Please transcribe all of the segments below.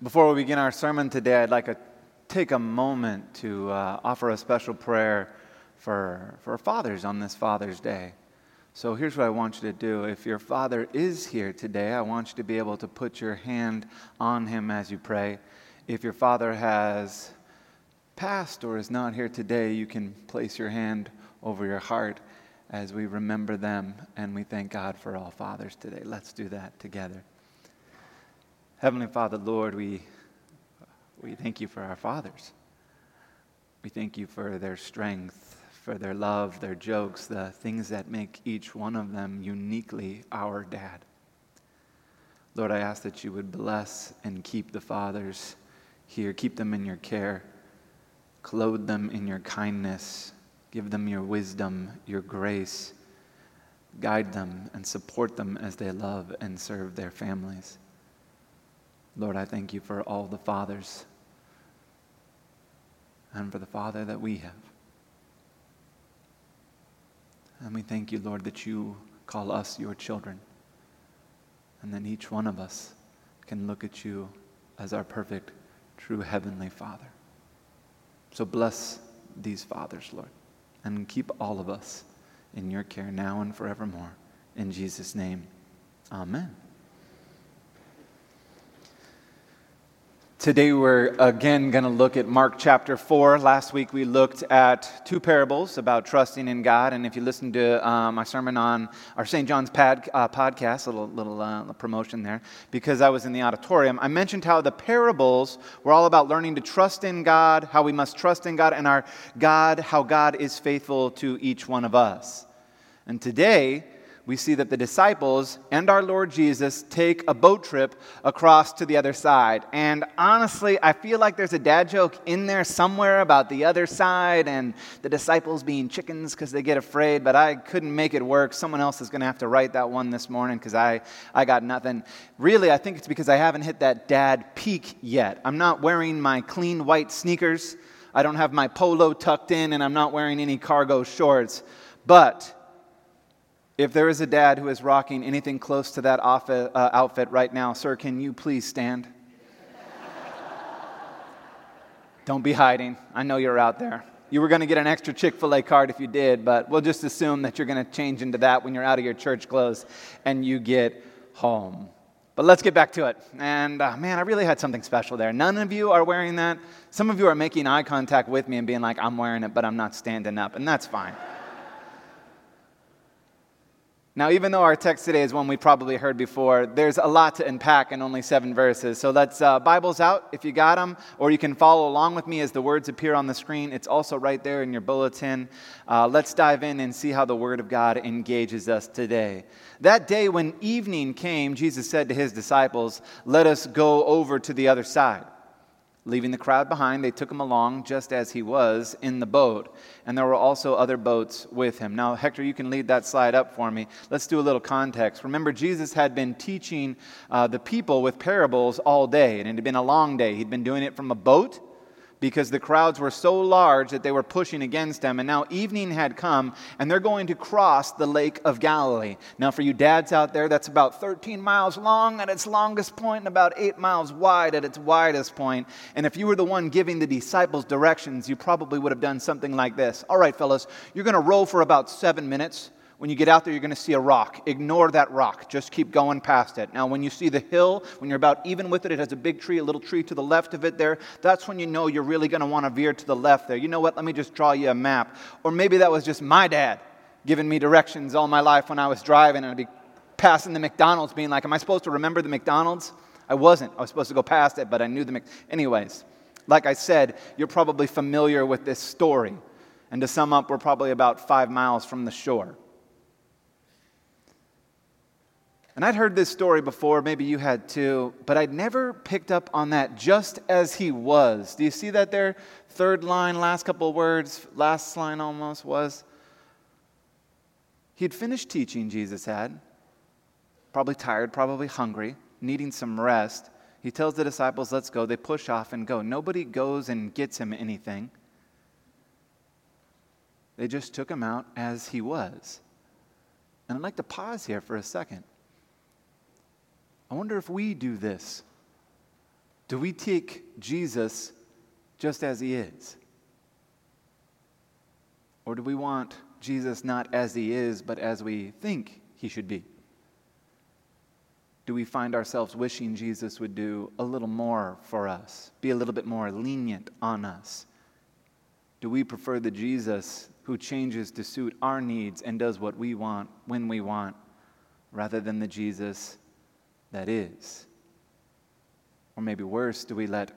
Before we begin our sermon today, I'd like to take a moment to uh, offer a special prayer for, for fathers on this Father's Day. So here's what I want you to do. If your father is here today, I want you to be able to put your hand on him as you pray. If your father has passed or is not here today, you can place your hand over your heart as we remember them and we thank God for all fathers today. Let's do that together. Heavenly Father, Lord, we, we thank you for our fathers. We thank you for their strength, for their love, their jokes, the things that make each one of them uniquely our dad. Lord, I ask that you would bless and keep the fathers here, keep them in your care, clothe them in your kindness, give them your wisdom, your grace, guide them and support them as they love and serve their families. Lord, I thank you for all the fathers and for the Father that we have. And we thank you, Lord, that you call us your children. And then each one of us can look at you as our perfect, true Heavenly Father. So bless these fathers, Lord, and keep all of us in your care now and forevermore. In Jesus' name, amen. Today, we're again going to look at Mark chapter 4. Last week, we looked at two parables about trusting in God. And if you listen to uh, my sermon on our St. John's pad, uh, podcast, a little, little uh, promotion there, because I was in the auditorium, I mentioned how the parables were all about learning to trust in God, how we must trust in God, and our God, how God is faithful to each one of us. And today, we see that the disciples and our Lord Jesus take a boat trip across to the other side. And honestly, I feel like there's a dad joke in there somewhere about the other side and the disciples being chickens because they get afraid, but I couldn't make it work. Someone else is going to have to write that one this morning because I, I got nothing. Really, I think it's because I haven't hit that dad peak yet. I'm not wearing my clean white sneakers, I don't have my polo tucked in, and I'm not wearing any cargo shorts. But if there is a dad who is rocking anything close to that outfit, uh, outfit right now, sir, can you please stand? Don't be hiding. I know you're out there. You were going to get an extra Chick fil A card if you did, but we'll just assume that you're going to change into that when you're out of your church clothes and you get home. But let's get back to it. And uh, man, I really had something special there. None of you are wearing that. Some of you are making eye contact with me and being like, I'm wearing it, but I'm not standing up, and that's fine. Now, even though our text today is one we probably heard before, there's a lot to unpack in only seven verses. So let's uh, Bibles out if you got them, or you can follow along with me as the words appear on the screen. It's also right there in your bulletin. Uh, let's dive in and see how the Word of God engages us today. That day when evening came, Jesus said to his disciples, Let us go over to the other side. Leaving the crowd behind, they took him along just as he was in the boat. And there were also other boats with him. Now, Hector, you can lead that slide up for me. Let's do a little context. Remember, Jesus had been teaching uh, the people with parables all day, and it had been a long day. He'd been doing it from a boat because the crowds were so large that they were pushing against him. And now evening had come, and they're going to cross the Lake of Galilee. Now, for you dads out there, that's about 13 miles long at its longest point and about 8 miles wide at its widest point. And if you were the one giving the disciples directions, you probably would have done something like this All right, fellas, you're going to row for about seven minutes. When you get out there, you're going to see a rock. Ignore that rock. Just keep going past it. Now, when you see the hill, when you're about even with it, it has a big tree, a little tree to the left of it there. That's when you know you're really going to want to veer to the left there. You know what? Let me just draw you a map. Or maybe that was just my dad giving me directions all my life when I was driving and I'd be passing the McDonald's being like, Am I supposed to remember the McDonald's? I wasn't. I was supposed to go past it, but I knew the Mc. Anyways, like I said, you're probably familiar with this story. And to sum up, we're probably about five miles from the shore. And I'd heard this story before, maybe you had too, but I'd never picked up on that just as he was. Do you see that there? Third line, last couple words, last line almost was. He'd finished teaching, Jesus had. Probably tired, probably hungry, needing some rest. He tells the disciples, Let's go. They push off and go. Nobody goes and gets him anything. They just took him out as he was. And I'd like to pause here for a second. I wonder if we do this. Do we take Jesus just as he is? Or do we want Jesus not as he is, but as we think he should be? Do we find ourselves wishing Jesus would do a little more for us, be a little bit more lenient on us? Do we prefer the Jesus who changes to suit our needs and does what we want when we want, rather than the Jesus that is? Or maybe worse, do we let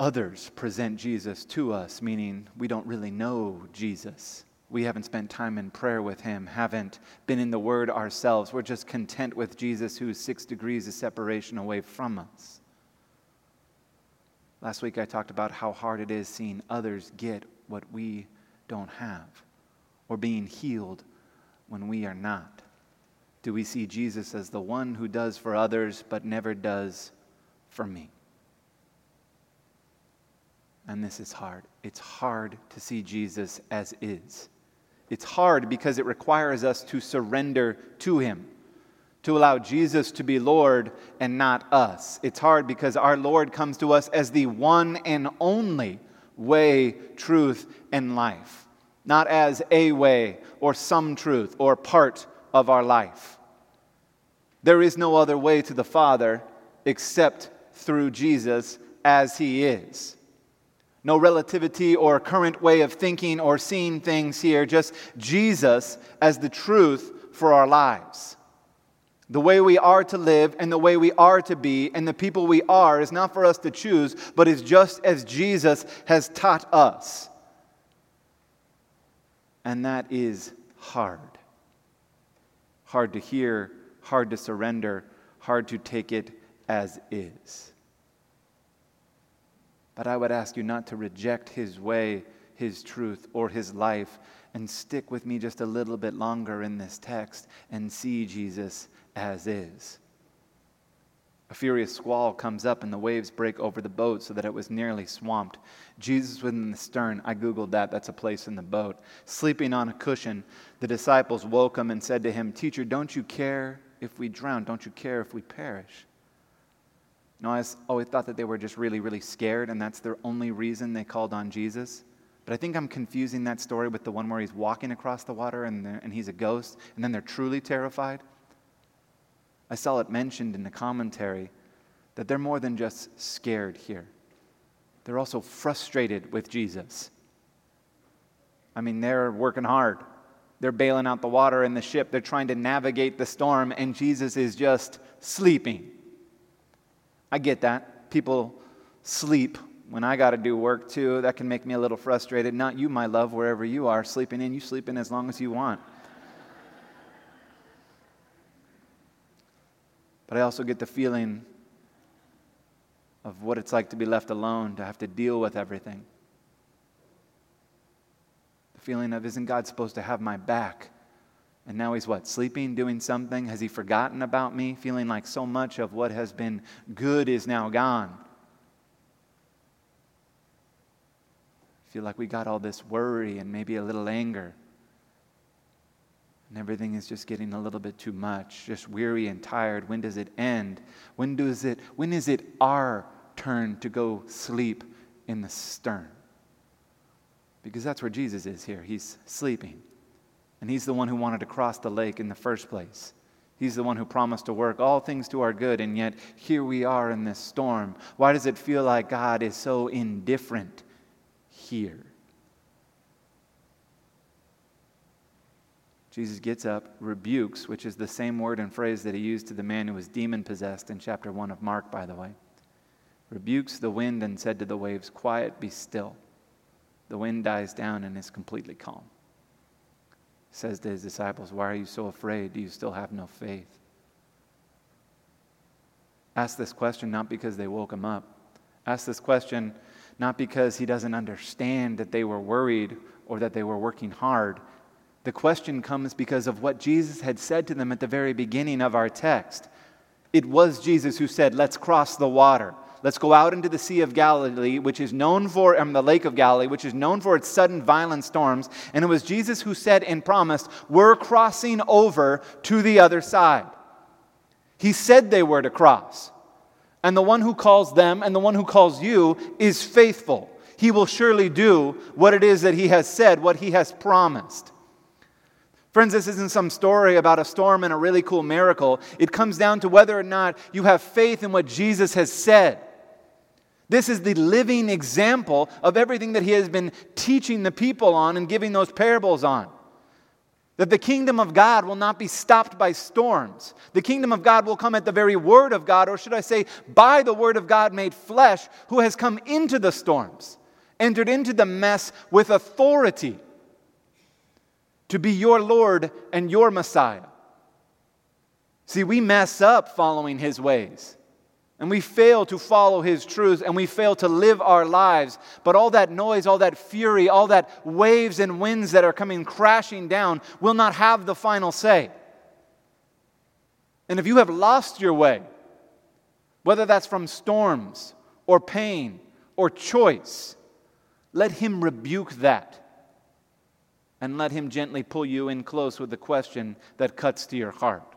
others present Jesus to us, meaning we don't really know Jesus? We haven't spent time in prayer with him, haven't been in the Word ourselves. We're just content with Jesus, who's six degrees of separation away from us. Last week I talked about how hard it is seeing others get what we don't have, or being healed when we are not? Do we see Jesus as the one who does for others but never does for me? And this is hard. It's hard to see Jesus as is. It's hard because it requires us to surrender to Him, to allow Jesus to be Lord and not us. It's hard because our Lord comes to us as the one and only way, truth, and life, not as a way or some truth or part of our life. There is no other way to the Father except through Jesus as He is. No relativity or current way of thinking or seeing things here, just Jesus as the truth for our lives. The way we are to live and the way we are to be and the people we are is not for us to choose, but is just as Jesus has taught us. And that is hard. Hard to hear, hard to surrender, hard to take it as is. But I would ask you not to reject His way, His truth, or His life, and stick with me just a little bit longer in this text and see Jesus as is. A furious squall comes up and the waves break over the boat so that it was nearly swamped. Jesus was in the stern. I Googled that. That's a place in the boat. Sleeping on a cushion, the disciples woke him and said to him, Teacher, don't you care if we drown? Don't you care if we perish? No, I always thought that they were just really, really scared, and that's their only reason they called on Jesus. But I think I'm confusing that story with the one where he's walking across the water and, and he's a ghost, and then they're truly terrified. I saw it mentioned in the commentary that they're more than just scared here, they're also frustrated with Jesus. I mean, they're working hard. They're bailing out the water in the ship. They're trying to navigate the storm, and Jesus is just sleeping. I get that. People sleep when I got to do work too. That can make me a little frustrated. Not you, my love, wherever you are sleeping in. You sleep in as long as you want. But I also get the feeling of what it's like to be left alone, to have to deal with everything. The feeling of, isn't God supposed to have my back? And now he's what? Sleeping, doing something? Has he forgotten about me? Feeling like so much of what has been good is now gone. feel like we got all this worry and maybe a little anger and everything is just getting a little bit too much, just weary and tired. When does it end? When does it when is it our turn to go sleep in the stern? Because that's where Jesus is here. He's sleeping. And he's the one who wanted to cross the lake in the first place. He's the one who promised to work all things to our good, and yet here we are in this storm. Why does it feel like God is so indifferent here? Jesus gets up, rebukes, which is the same word and phrase that he used to the man who was demon possessed in chapter 1 of Mark, by the way. Rebukes the wind and said to the waves, Quiet, be still. The wind dies down and is completely calm. says to his disciples, Why are you so afraid? Do you still have no faith? Ask this question not because they woke him up. Ask this question not because he doesn't understand that they were worried or that they were working hard the question comes because of what Jesus had said to them at the very beginning of our text. It was Jesus who said, Let's cross the water. Let's go out into the Sea of Galilee, which is known for, um, the Lake of Galilee, which is known for its sudden violent storms. And it was Jesus who said and promised, We're crossing over to the other side. He said they were to cross. And the one who calls them and the one who calls you is faithful. He will surely do what it is that he has said, what he has promised. Friends, this isn't some story about a storm and a really cool miracle. It comes down to whether or not you have faith in what Jesus has said. This is the living example of everything that he has been teaching the people on and giving those parables on. That the kingdom of God will not be stopped by storms. The kingdom of God will come at the very word of God, or should I say, by the word of God made flesh, who has come into the storms, entered into the mess with authority to be your Lord and your Messiah. See, we mess up following his ways. And we fail to follow his truths and we fail to live our lives. But all that noise, all that fury, all that waves and winds that are coming crashing down will not have the final say. And if you have lost your way, whether that's from storms or pain or choice, let him rebuke that. And let him gently pull you in close with the question that cuts to your heart.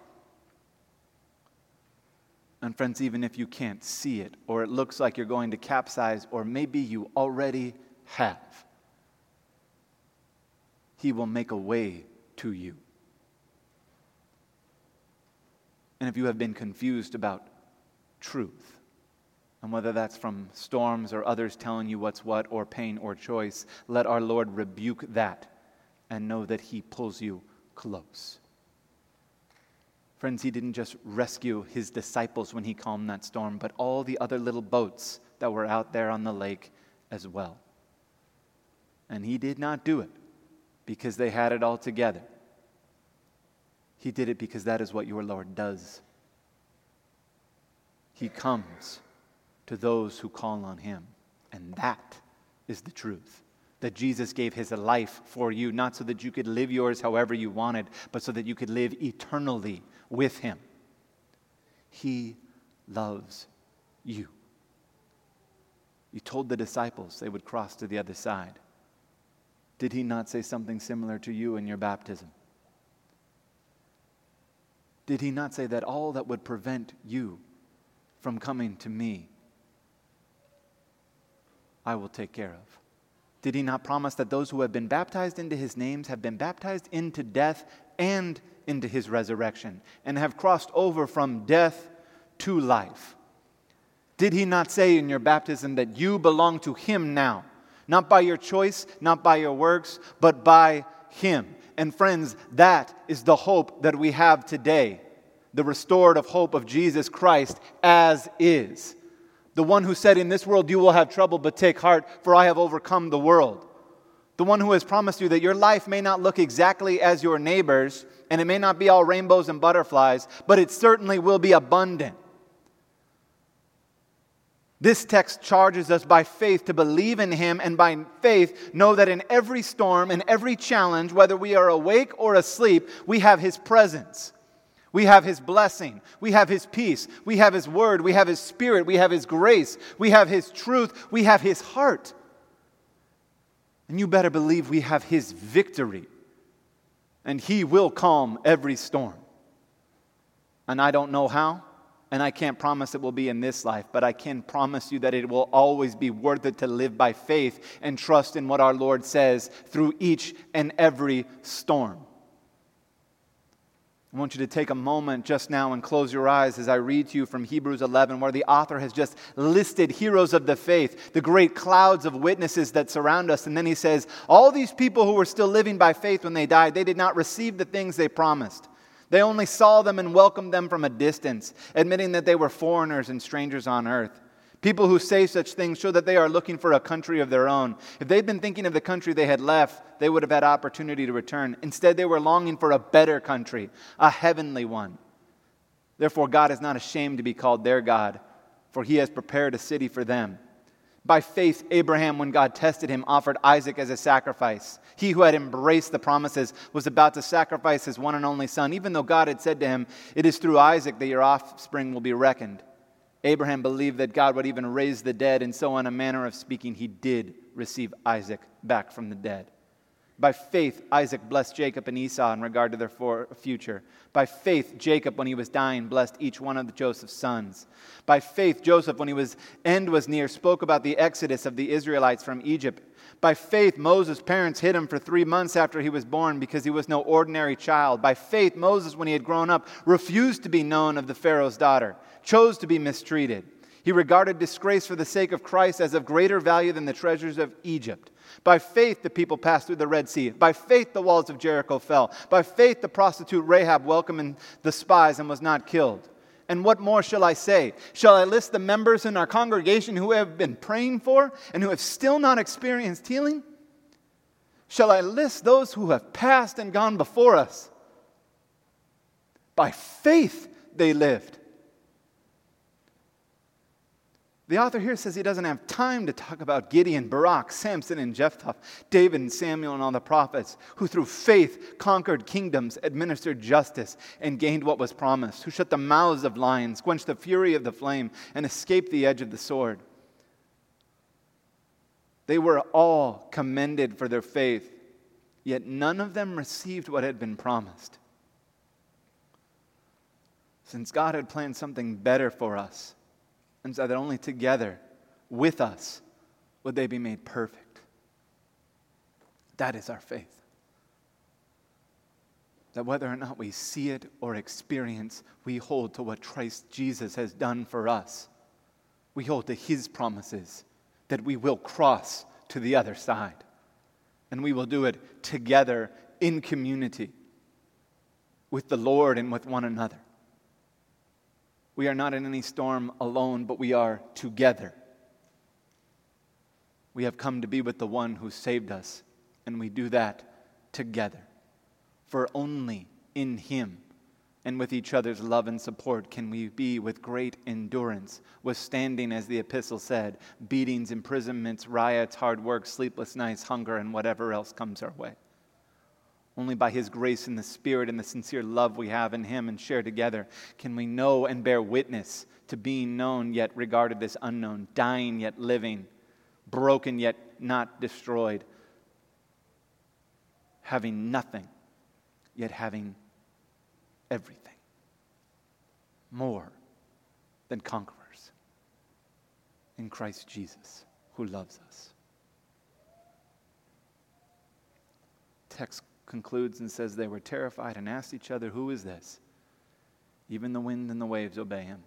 And, friends, even if you can't see it, or it looks like you're going to capsize, or maybe you already have, He will make a way to you. And if you have been confused about truth, and whether that's from storms or others telling you what's what, or pain or choice, let our Lord rebuke that and know that He pulls you close. Friends, he didn't just rescue his disciples when he calmed that storm, but all the other little boats that were out there on the lake as well. And he did not do it because they had it all together. He did it because that is what your Lord does. He comes to those who call on him. And that is the truth. That Jesus gave his life for you, not so that you could live yours however you wanted, but so that you could live eternally with him. He loves you. You told the disciples they would cross to the other side. Did he not say something similar to you in your baptism? Did he not say that all that would prevent you from coming to me, I will take care of? Did he not promise that those who have been baptized into his names have been baptized into death and into his resurrection and have crossed over from death to life. Did he not say in your baptism that you belong to him now? Not by your choice, not by your works, but by him. And friends, that is the hope that we have today the restorative hope of Jesus Christ as is. The one who said, In this world you will have trouble, but take heart, for I have overcome the world. The one who has promised you that your life may not look exactly as your neighbor's, and it may not be all rainbows and butterflies, but it certainly will be abundant. This text charges us by faith to believe in Him, and by faith know that in every storm and every challenge, whether we are awake or asleep, we have His presence. We have His blessing. We have His peace. We have His word. We have His spirit. We have His grace. We have His truth. We have His heart. And you better believe we have His victory and He will calm every storm. And I don't know how, and I can't promise it will be in this life, but I can promise you that it will always be worth it to live by faith and trust in what our Lord says through each and every storm. I want you to take a moment just now and close your eyes as I read to you from Hebrews 11, where the author has just listed heroes of the faith, the great clouds of witnesses that surround us. And then he says, All these people who were still living by faith when they died, they did not receive the things they promised. They only saw them and welcomed them from a distance, admitting that they were foreigners and strangers on earth. People who say such things show that they are looking for a country of their own. If they'd been thinking of the country they had left, they would have had opportunity to return. Instead, they were longing for a better country, a heavenly one. Therefore, God is not ashamed to be called their God, for he has prepared a city for them. By faith, Abraham, when God tested him, offered Isaac as a sacrifice. He who had embraced the promises was about to sacrifice his one and only son, even though God had said to him, It is through Isaac that your offspring will be reckoned. Abraham believed that God would even raise the dead, and so, in a manner of speaking, he did receive Isaac back from the dead. By faith, Isaac blessed Jacob and Esau in regard to their for- future. By faith, Jacob, when he was dying, blessed each one of Joseph's sons. By faith, Joseph, when his end was near, spoke about the exodus of the Israelites from Egypt. By faith, Moses' parents hid him for three months after he was born because he was no ordinary child. By faith, Moses, when he had grown up, refused to be known of the Pharaoh's daughter, chose to be mistreated. He regarded disgrace for the sake of Christ as of greater value than the treasures of Egypt. By faith, the people passed through the Red Sea. By faith, the walls of Jericho fell. By faith, the prostitute Rahab welcomed the spies and was not killed. And what more shall I say? Shall I list the members in our congregation who have been praying for and who have still not experienced healing? Shall I list those who have passed and gone before us? By faith they lived the author here says he doesn't have time to talk about Gideon, Barak, Samson, and Jephthah, David and Samuel and all the prophets, who through faith conquered kingdoms, administered justice, and gained what was promised, who shut the mouths of lions, quenched the fury of the flame, and escaped the edge of the sword. They were all commended for their faith, yet none of them received what had been promised. Since God had planned something better for us, and so that only together with us would they be made perfect. That is our faith. That whether or not we see it or experience, we hold to what Christ Jesus has done for us. We hold to his promises that we will cross to the other side. And we will do it together in community with the Lord and with one another. We are not in any storm alone, but we are together. We have come to be with the one who saved us, and we do that together. For only in him and with each other's love and support can we be with great endurance, withstanding, as the epistle said, beatings, imprisonments, riots, hard work, sleepless nights, hunger, and whatever else comes our way. Only by His grace and the Spirit and the sincere love we have in Him and share together can we know and bear witness to being known yet regarded as unknown, dying yet living, broken yet not destroyed, having nothing yet having everything. More than conquerors in Christ Jesus who loves us. Text concludes and says they were terrified and asked each other, Who is this? Even the wind and the waves obey him.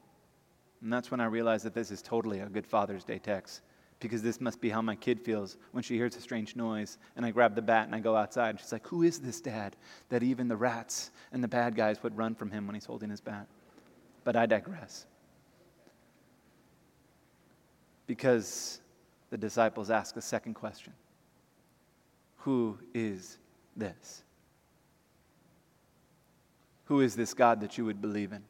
And that's when I realized that this is totally a good Father's Day text because this must be how my kid feels when she hears a strange noise and I grab the bat and I go outside and she's like, Who is this dad? That even the rats and the bad guys would run from him when he's holding his bat. But I digress. Because the disciples ask a second question Who is this? Who is this God that you would believe in?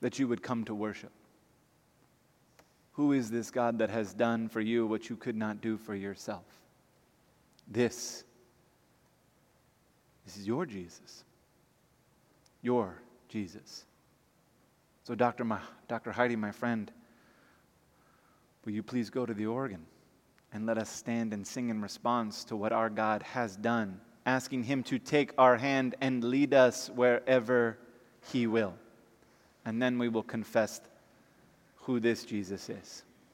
That you would come to worship? Who is this God that has done for you what you could not do for yourself? This, this is your Jesus. Your Jesus. So, Dr. My, Dr. Heidi, my friend, will you please go to the organ? And let us stand and sing in response to what our God has done, asking Him to take our hand and lead us wherever He will. And then we will confess who this Jesus is.